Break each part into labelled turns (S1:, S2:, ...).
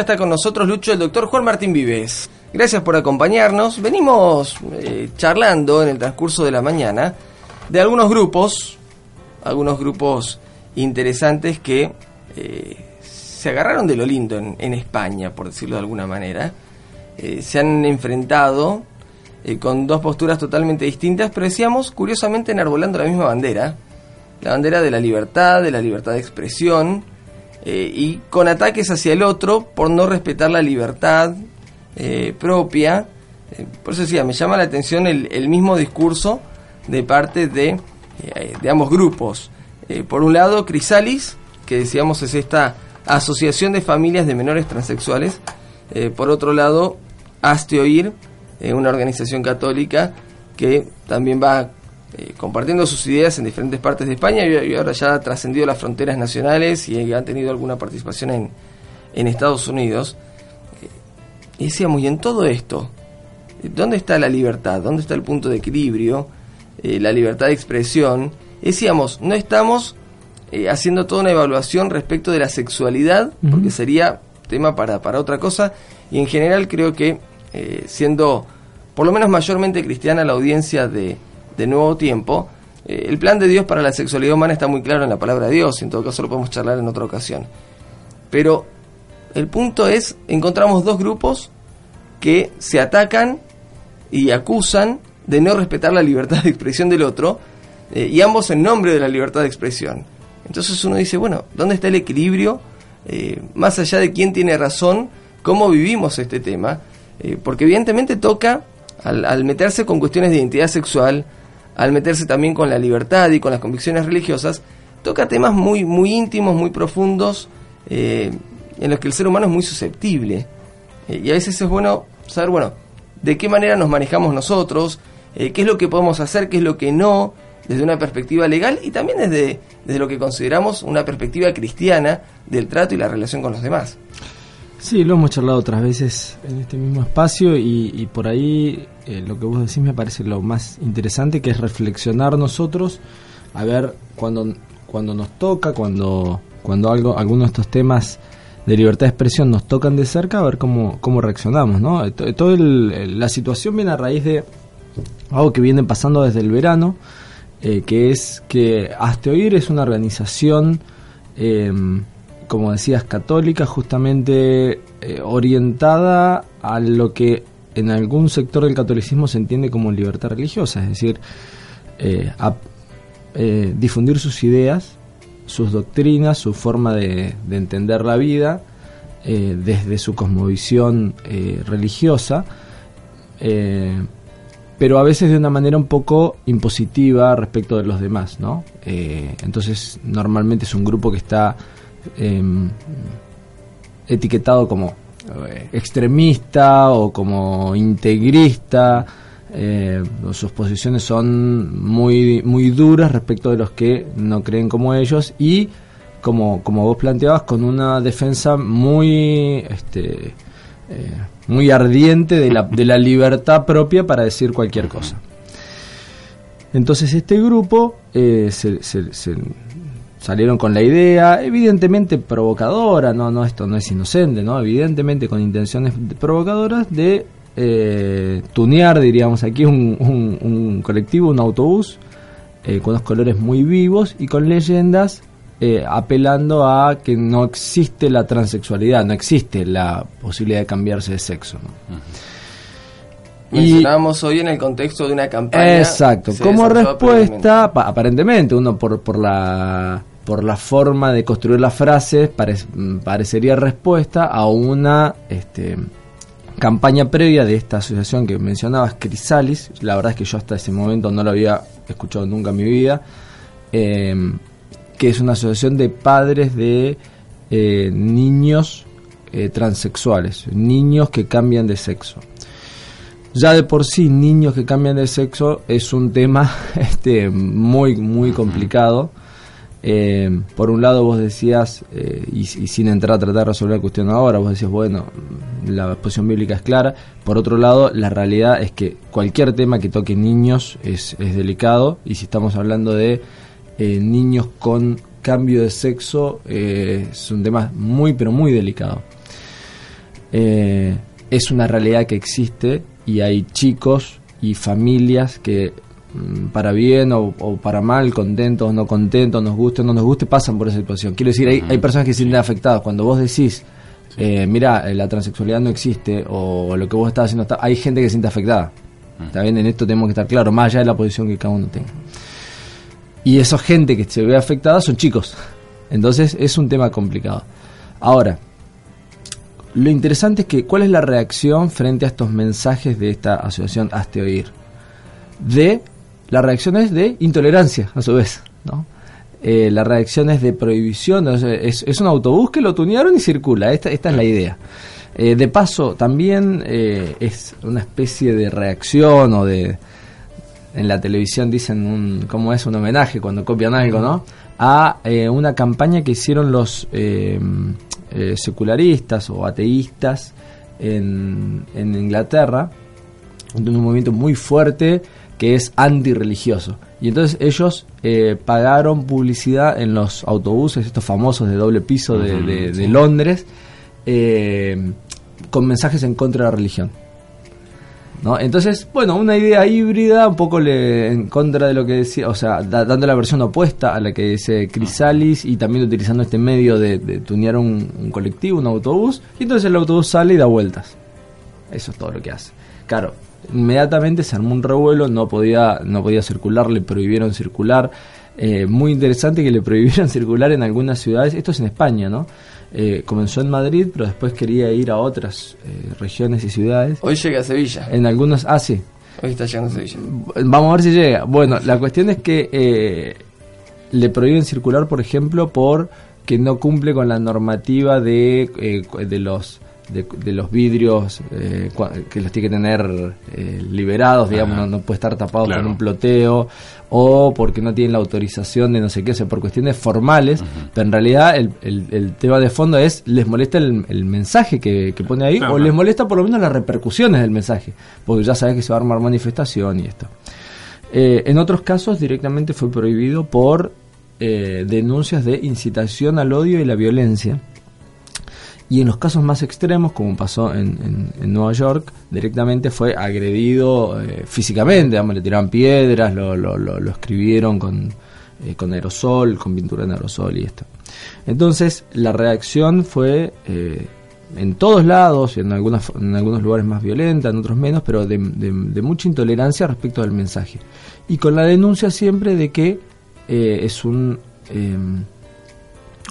S1: Está con nosotros Lucho, el doctor Juan Martín Vives. Gracias por acompañarnos. Venimos eh, charlando en el transcurso de la mañana de algunos grupos, algunos grupos interesantes que eh, se agarraron de lo lindo en, España, por decirlo de alguna manera. Eh, se han enfrentado con dos posturas totalmente distintas, pero decíamos, curiosamente, enarbolando la misma bandera, la bandera de la libertad, de la libertad de expresión, eh, y con ataques hacia el otro por no respetar la libertad eh, propia. Eh, por eso decía, me llama la atención el, mismo discurso de parte de, de ambos grupos. por un lado, Crisalis, que decíamos es esta asociación de familias de menores transexuales. por otro lado, Hazte Oír, una organización católica que también va eh, compartiendo sus ideas en diferentes partes de España y, ahora ya ha trascendido las fronteras nacionales y ha tenido alguna participación en, en Estados Unidos. Eh, y decíamos, y en todo esto, ¿dónde está la libertad? ¿Dónde está el punto de equilibrio? Eh, la libertad de expresión. Decíamos, no estamos haciendo toda una evaluación respecto de la sexualidad, porque sería tema para, para otra cosa, y en general creo que siendo por lo menos mayormente cristiana la audiencia de, de nuevo tiempo, eh, el plan de Dios para la sexualidad humana está muy claro en la palabra de Dios, en todo caso lo podemos charlar en otra ocasión. Pero el punto es, encontramos dos grupos que se atacan y acusan de no respetar la libertad de expresión del otro, eh, y ambos en nombre de la libertad de expresión. Entonces uno dice, bueno, ¿dónde está el equilibrio? Eh, más allá de quién tiene razón, cómo vivimos este tema, porque evidentemente toca, al, al meterse con cuestiones de identidad sexual, al meterse también con la libertad y con las convicciones religiosas, toca temas muy, muy íntimos, muy profundos, eh, en los que el ser humano es muy susceptible. Eh, y a veces es bueno saber, bueno, de qué manera nos manejamos nosotros, eh, qué es lo que podemos hacer, qué es lo que no, desde una perspectiva legal y también desde, desde lo que consideramos una perspectiva cristiana del trato y la relación con los demás.
S2: Sí, lo hemos charlado otras veces en este mismo espacio y, por ahí eh, lo que vos decís me parece lo más interesante, que es reflexionar nosotros, a ver cuando, cuando nos toca, cuando, cuando algo, algunos de estos temas de libertad de expresión nos tocan de cerca, a ver cómo, cómo reaccionamos. ¿no? Toda la situación viene a raíz de algo que viene pasando desde el verano, eh, que es que Hazte Oír es una organización... Eh, como decías, católica, justamente eh, orientada a lo que en algún sector del catolicismo se entiende como libertad religiosa, es decir, eh, a eh, difundir sus ideas, sus doctrinas, su forma de, entender la vida desde su cosmovisión religiosa, pero a veces de una manera un poco impositiva respecto de los demás, ¿no? entonces, normalmente es un grupo que está Em, etiquetado como eh, extremista o como integrista. Eh, sus posiciones son muy, muy duras respecto de los que no creen como ellos y como, como vos planteabas con una defensa muy este, eh, muy ardiente de la, de la libertad propia para decir cualquier cosa. Entonces este grupo se, salieron con la idea, evidentemente provocadora, no, no, esto no es inocente, ¿no? Evidentemente con intenciones provocadoras de eh, tunear, diríamos aquí, un, un, colectivo, un autobús, eh, con unos colores muy vivos y con leyendas eh, apelando a que no existe la transexualidad, no existe la posibilidad de cambiarse de sexo.
S1: Mencionábamos hoy en el contexto de una campaña.
S2: Exacto, como respuesta, aparentemente, uno por, por la por la forma de construir las frases, parecería respuesta a una este, campaña previa de esta asociación que mencionabas, Crisalis. La verdad es que yo hasta ese momento no lo había escuchado nunca en mi vida. Em, que es una asociación de padres de eh, niños eh, transexuales, niños que cambian de sexo. Ya de por sí, niños que cambian de sexo es un tema este, muy, muy complicado. Eh, por un lado vos decías, eh, y, sin entrar a tratar de resolver la cuestión ahora, vos decías, bueno, la posición bíblica es clara. Por otro lado, la realidad es que cualquier tema que toque niños es, delicado, y si estamos hablando de eh, niños con cambio de sexo, es un tema muy, pero muy delicado. eh, es una realidad que existe y hay chicos y familias que para bien o, para mal, contentos no contentos, nos guste o no nos guste, pasan por esa situación. Quiero decir, hay, hay personas que se sienten afectadas. Cuando vos decís, eh, mira, la transexualidad no existe o lo que vos estás haciendo está, hay gente que se siente afectada. Está bien, en esto tenemos que estar claros, más allá de la posición que cada uno tenga. Y esa gente que se ve afectada son chicos. Entonces es un tema complicado. Ahora, lo interesante es que, ¿cuál es la reacción frente a estos mensajes de esta asociación Hazte Oír? De, la reacción es de intolerancia, a su vez, ¿no? Eh, la reacción es de prohibición, es, un autobús que lo tunearon y circula, esta, esta es la idea. Eh, de paso, también eh, es una especie de reacción o de... En la televisión dicen, un, ¿cómo es? Un homenaje cuando copian algo, ¿no? A una campaña que hicieron los eh, secularistas o ateístas en, en Inglaterra, un movimiento muy fuerte que es antirreligioso. Y entonces ellos eh, pagaron publicidad en los autobuses, estos famosos de doble piso de, Londres, eh, con mensajes en contra de la religión. ¿no? Entonces, bueno, una idea híbrida, un poco le, en contra de lo que decía, o sea, dando la versión opuesta a la que dice Crisalis y también utilizando este medio de, tunear un, colectivo, un autobús, y entonces el autobús sale y da vueltas. Eso es todo lo que hace. Claro, inmediatamente se armó un revuelo, no podía, no podía circular, le prohibieron circular. Eh, muy interesante que le prohibieran circular en algunas ciudades, esto es en España, ¿no? Eh, comenzó en Madrid, pero después quería ir a otras eh, regiones y ciudades.
S1: Hoy llega a Sevilla.
S2: En algunos, ah, sí.
S1: Hoy está llegando a Sevilla.
S2: Vamos a ver si llega. Bueno, la cuestión es que eh, le prohíben circular, por ejemplo, por que no cumple con la normativa de, de los de, los vidrios eh, que los tiene que tener eh, liberados, digamos, no, puede estar tapado con un ploteo, o porque no tienen la autorización de no sé qué, o por cuestiones formales, pero en realidad el, el, tema de fondo es, les molesta el, mensaje que, pone ahí, o les molesta por lo menos las repercusiones del mensaje, porque ya sabes que se va a armar manifestación y esto. Eh, en otros casos directamente fue prohibido por denuncias de incitación al odio y la violencia y en los casos más extremos, como pasó en, en, Nueva York, directamente fue agredido eh, físicamente, digamos, le tiraban piedras, lo, lo, lo, escribieron con, eh, con aerosol, con pintura en aerosol y esto. Entonces, la reacción fue eh, en todos lados, en, algunas, en algunos lugares más violenta, en otros menos, pero de, de, mucha intolerancia respecto del mensaje. Y con la denuncia siempre de que es un,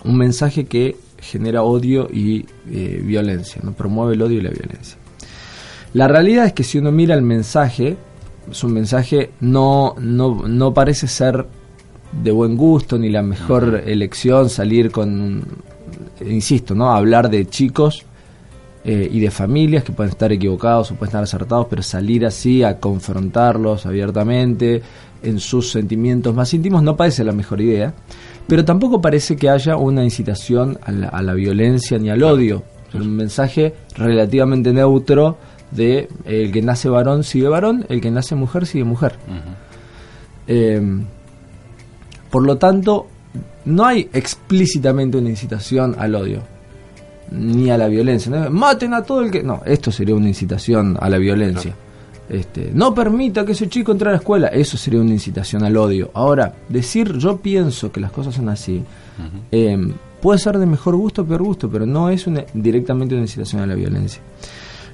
S2: un mensaje que genera odio y eh, violencia, ¿no? promueve el odio y la violencia. La realidad es que si uno mira el mensaje, es un mensaje no, no, no parece ser de buen gusto ni la mejor elección salir con, insisto, ¿no? hablar de chicos eh, y de familias que pueden estar equivocados o pueden estar acertados, pero salir así a confrontarlos abiertamente en sus sentimientos más íntimos no parece la mejor idea. Pero tampoco parece que haya una incitación a la, violencia ni al odio. Es un mensaje relativamente neutro de el que nace varón sigue varón, el que nace mujer sigue mujer. Eh, por lo tanto, no hay explícitamente una incitación al odio ni a la violencia. Maten a todo el que... No, esto sería una incitación a la violencia. Este, no permita que ese chico entre a la escuela, eso sería una incitación al odio. Ahora, decir yo pienso que las cosas son así, em, puede ser de mejor gusto o peor gusto, pero no es directamente una incitación a la violencia.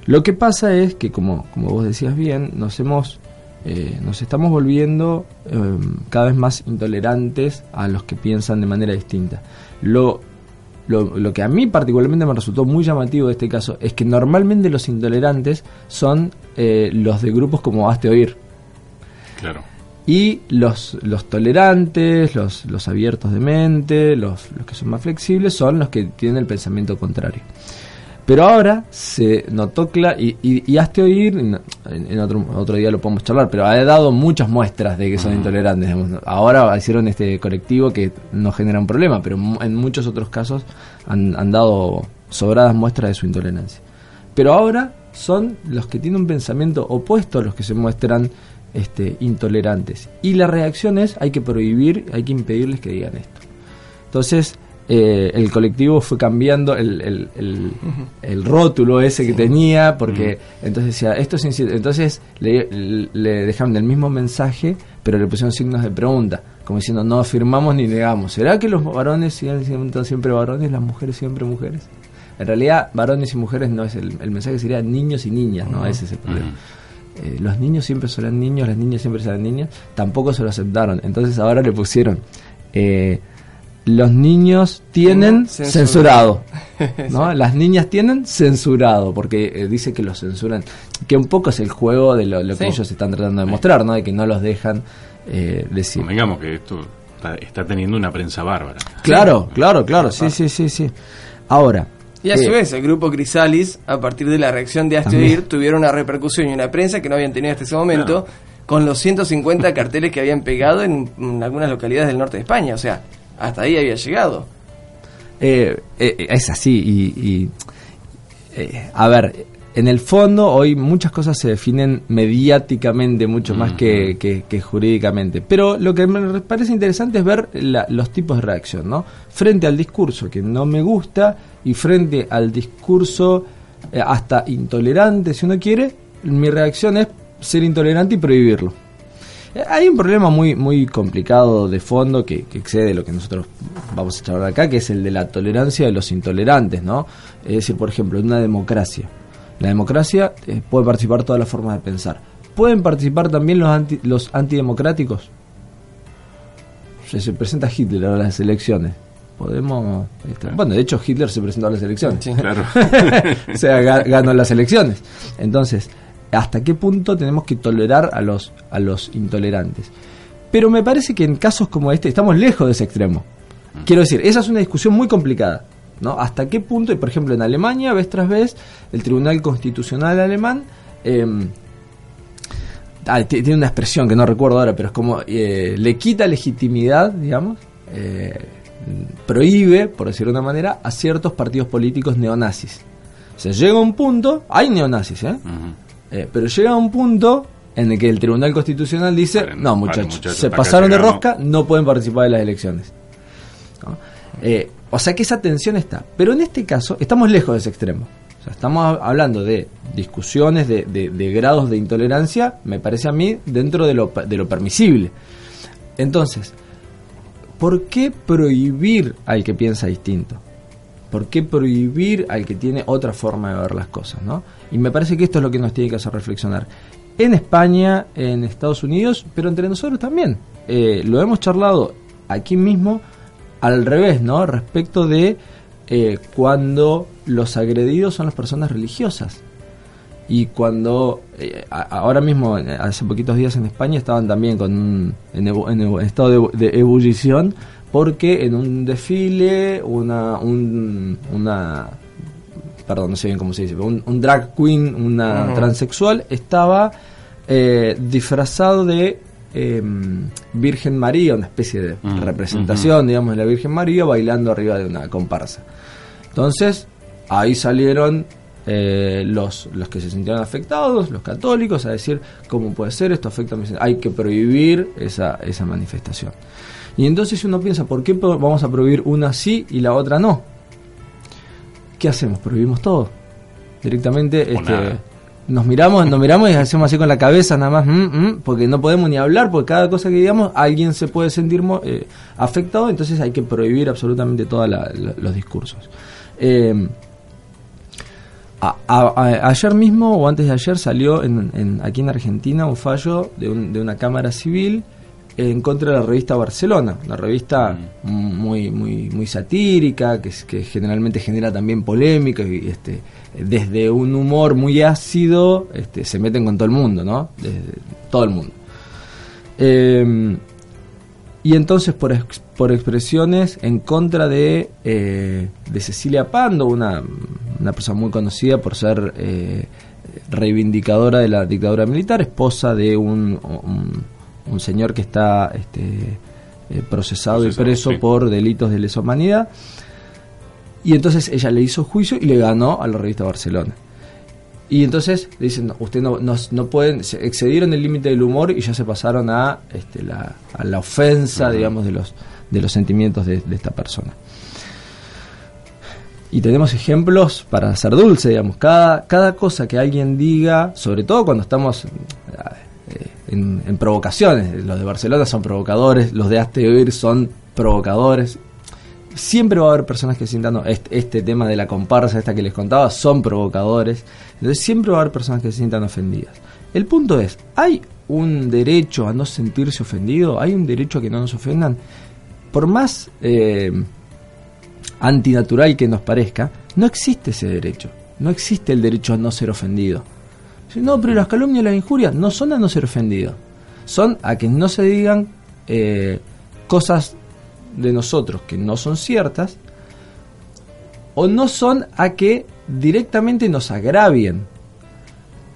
S2: Lo que pasa es que, como, como vos decías bien, nos hemos eh, nos estamos volviendo em, cada vez más intolerantes a los que piensan de manera distinta. Lo lo, que a mí particularmente me resultó muy llamativo de este caso es que normalmente los intolerantes son eh, los de grupos como Hazte Oír.
S3: Claro.
S2: Y los, los tolerantes, los, los abiertos de mente, los, los que son más flexibles, son los que tienen el pensamiento contrario. Pero ahora se notó claro, y, y, hazte oír, en, otro, otro día lo podemos charlar, pero ha dado muchas muestras de que son intolerantes. Ahora hicieron este colectivo que no genera un problema, pero en muchos otros casos han, han dado sobradas muestras de su intolerancia. Pero ahora son los que tienen un pensamiento opuesto a los que se muestran este, intolerantes. Y la reacción es hay que prohibir, hay que impedirles que digan esto. Entonces, eh, el colectivo fue cambiando el, el, el, rótulo ese que tenía, porque entonces decía, esto es entonces le, le dejaron el mismo mensaje, pero le pusieron signos de pregunta, como diciendo, no afirmamos ni negamos. ¿Será que los varones siguen siendo siempre varones, las mujeres siempre mujeres? En realidad, varones y mujeres no es el, mensaje, sería niños y niñas, ¿no? Ese es el problema. Eh, los niños siempre serán niños, las niñas siempre serán niñas, tampoco se lo aceptaron. Entonces ahora le pusieron... Eh, los niños tienen censurado, ¿no? Las niñas tienen censurado, porque eh, dice que los censuran, que un poco es el juego de lo, que ellos están tratando de mostrar, ¿no? De que no los dejan eh, decir.
S3: digamos que esto está, teniendo una prensa bárbara.
S2: Claro, claro, claro, sí, sí, sí, sí. Ahora.
S1: Y a su eh, vez, el grupo Crisalis, a partir de la reacción de Astoir, tuvieron una repercusión y una prensa que no habían tenido hasta ese momento, con los 150 carteles que habían pegado en algunas localidades del norte de España. O sea, hasta ahí había llegado.
S2: Eh, eh, es así y, eh, a ver, en el fondo hoy muchas cosas se definen mediáticamente mucho más que, jurídicamente. Pero lo que me parece interesante es ver los tipos de reacción, ¿no? Frente al discurso que no me gusta y frente al discurso hasta intolerante, si uno quiere, mi reacción es ser intolerante y prohibirlo. Hay un problema muy, muy complicado de fondo que, excede lo que nosotros vamos a charlar acá, que es el de la tolerancia de los intolerantes, ¿no? Es decir, por ejemplo, en una democracia. La democracia eh, puede participar todas las formas de pensar. ¿Pueden participar también los, anti, los antidemocráticos? Se, presenta Hitler a las elecciones. Podemos. Este, bueno, de hecho, Hitler se presentó a las elecciones. claro. o sea, ganó las elecciones. Entonces, hasta qué punto tenemos que tolerar a los, a los intolerantes. Pero me parece que en casos como este estamos lejos de ese extremo. Quiero decir, esa es una discusión muy complicada. ¿no? ¿Hasta qué punto? Y por ejemplo, en Alemania, vez tras vez, el Tribunal Constitucional alemán em, tiene una expresión que no recuerdo ahora, pero es como eh, le quita legitimidad, digamos, eh, prohíbe, por decirlo de una manera, a ciertos partidos políticos neonazis. Se llega a un punto, hay neonazis, ¿eh? Eh, pero llega un punto en el que el Tribunal Constitucional dice, no muchachos, se pasaron de rosca, no pueden participar de las elecciones. Eh, o sea que esa tensión está. Pero en este caso estamos lejos de ese extremo. O sea, estamos hablando de discusiones de, de, grados de intolerancia, me parece a mí, dentro de lo, de lo permisible. Entonces, ¿por qué prohibir al que piensa distinto? ¿Por qué prohibir al que tiene otra forma de ver las cosas? ¿no? Y me parece que esto es lo que nos tiene que hacer reflexionar. En España, en Estados Unidos, pero entre nosotros también. Eh, lo hemos charlado aquí mismo al revés, ¿no? Respecto de eh, cuando los agredidos son las personas religiosas. Y cuando eh, ahora mismo, hace poquitos días en España, estaban también con un, en, estado de, de, ebullición porque en un desfile una, una perdón, no sé bien cómo se dice, un, drag queen, una transexual, estaba eh, disfrazado de em, Virgen María, una especie de mm, representación, digamos, de la Virgen María bailando arriba de una comparsa. Entonces, ahí salieron eh, los, los que se sintieron afectados, los católicos, a decir, ¿cómo puede ser? Esto afecta a mi Hay que prohibir esa, esa manifestación. Y entonces uno piensa, ¿por qué vamos a prohibir una sí y la otra no? ¿Qué hacemos? ¿Prohibimos todo? Directamente este, nos miramos, nos miramos y hacemos así con la cabeza nada más, mm, mm, porque no podemos ni hablar, porque cada cosa que digamos alguien se puede sentir eh, afectado, entonces hay que prohibir absolutamente todos los discursos. Eh, ayer mismo o antes de ayer salió en, aquí en Argentina un fallo de, de una cámara civil en contra de la revista Barcelona, una revista mm. muy muy muy satírica que, que generalmente genera también polémica y este desde un humor muy ácido este, se meten con todo el mundo, ¿no? Desde todo el mundo. Em, y entonces por, por expresiones en contra de, eh, de Cecilia Pando, una, una, persona muy conocida por ser eh, reivindicadora de la dictadura militar, esposa de un un señor que está este, eh, procesado, y preso por delitos de lesa humanidad. Y entonces ella le hizo juicio y le ganó a la revista Barcelona. Y entonces le dicen, usted no, no, pueden, se excedieron el límite del humor y ya se pasaron a, este, la, a la ofensa, digamos, de los, de los sentimientos de, esta persona. y tenemos ejemplos para hacer dulce, digamos. Cada, cada cosa que alguien diga, sobre todo cuando estamos eh, en, provocaciones, los de Barcelona son provocadores, los de Asteoir son provocadores. Siempre va a haber personas que sientan este, este, tema de la comparsa, esta que les contaba, son provocadores. Entonces siempre va a haber personas que se sientan ofendidas. El punto es, ¿hay un derecho a no sentirse ofendido? ¿Hay un derecho a que no nos ofendan? Por más eh, antinatural que nos parezca, no existe ese derecho. No existe el derecho a no ser ofendido. No, pero las calumnias y las injurias no son a no ser ofendido. Son a que no se digan eh, cosas de nosotros que no son ciertas o no son a que directamente nos agravien.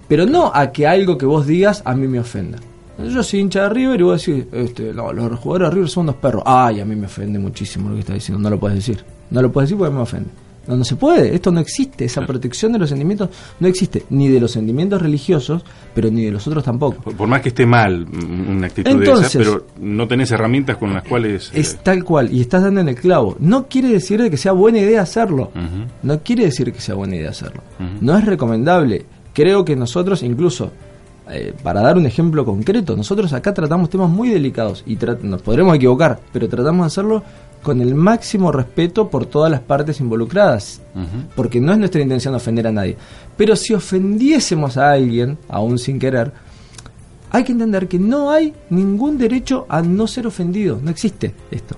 S2: Pero no a que algo que vos digas a mí me ofenda. Yo soy hincha de River y vos decís, este, no, los jugadores de River son unos perros. Ay, a mí me ofende muchísimo lo que estás diciendo, no lo puedes decir. No lo puedes decir porque me ofende. No, no se puede, esto no existe, esa protección de los sentimientos no existe, ni de los sentimientos religiosos, pero ni de los otros tampoco.
S3: Por, más que esté mal una actitud de esa, pero no tenés herramientas con las cuales...
S2: Es eh, tal cual, y estás dando en el clavo. No quiere decir que sea buena idea hacerlo, no quiere decir que sea buena idea hacerlo. No es recomendable. Creo que nosotros incluso eh, para dar un ejemplo concreto, nosotros acá tratamos temas muy delicados y nos podremos equivocar, pero tratamos de hacerlo con el máximo respeto por todas las partes involucradas, porque no es nuestra intención ofender a nadie. Pero si ofendiésemos a alguien, aún sin querer, hay que entender que no hay ningún derecho a no ser ofendido, no existe esto.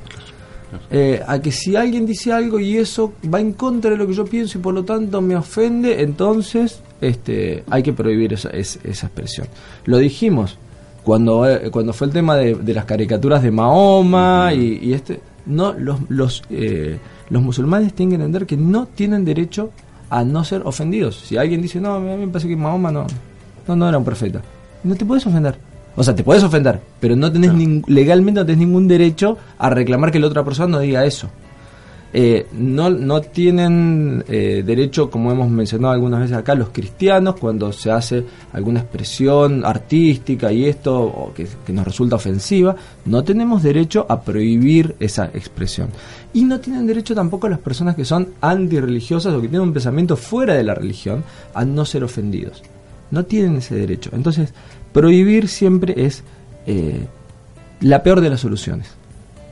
S2: Eh, a que si alguien dice algo y eso va en contra de lo que yo pienso y por lo tanto me ofende, entonces este, hay que prohibir esa, esa expresión. Lo dijimos cuando, eh, cuando fue el tema de, las caricaturas de Mahoma y, este no los los, eh, los musulmanes tienen que entender que no tienen derecho a no ser ofendidos. Si alguien dice, no, a mí me parece que Mahoma no, no, no era un profeta, no te puedes ofender. O sea, te puedes ofender, pero no tenés legalmente no tenés ningún derecho a reclamar que la otra persona no diga eso. Eh, no, no tienen eh, derecho, como hemos mencionado algunas veces acá, los cristianos, cuando se hace alguna expresión artística y esto o que, nos resulta ofensiva, no tenemos derecho a prohibir esa expresión. Y no tienen derecho tampoco las personas que son antirreligiosas o que tienen un pensamiento fuera de la religión a no ser ofendidos. No tienen ese derecho. Entonces, prohibir siempre es eh, la peor de las soluciones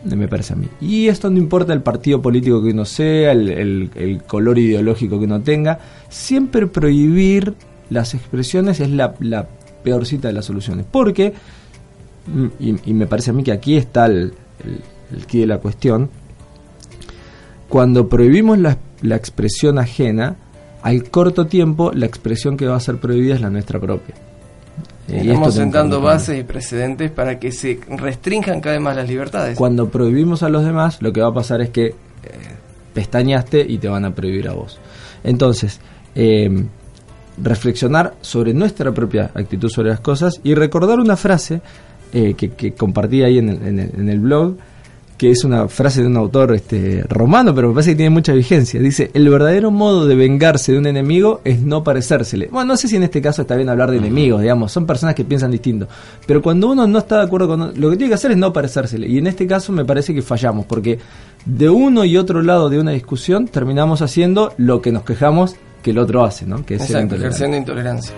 S2: me parece a mí. Y esto no importa el partido político que uno sea, el, color ideológico que uno tenga, siempre prohibir las expresiones es la, peorcita de las soluciones. Porque, y, me parece a mí que aquí está el, el, de la cuestión, cuando prohibimos la, la expresión ajena, al corto tiempo la expresión que va a ser prohibida es la nuestra propia.
S1: Estamos sentando bases y precedentes para que se restrinjan cada vez más las libertades.
S2: Cuando prohibimos a los demás, lo que va a pasar es que eh, pestañaste y te van a prohibir a vos. Entonces, em, reflexionar sobre nuestra propia actitud sobre las cosas y recordar una frase eh, que, compartí ahí en en el blog que es una frase de un autor este, romano, pero me parece que tiene mucha vigencia. Dice, el verdadero modo de vengarse de un enemigo es no parecérsele. Bueno, no sé si en este caso está bien hablar de enemigos, digamos, son personas que piensan distinto. Pero cuando uno no está de acuerdo con... Lo que tiene que hacer es no parecérsele. Y en este caso me parece que fallamos, porque de uno y otro lado de una discusión terminamos haciendo lo que nos quejamos que el otro hace, ¿no? Que
S1: es Exacto, ejerciendo intolerancia.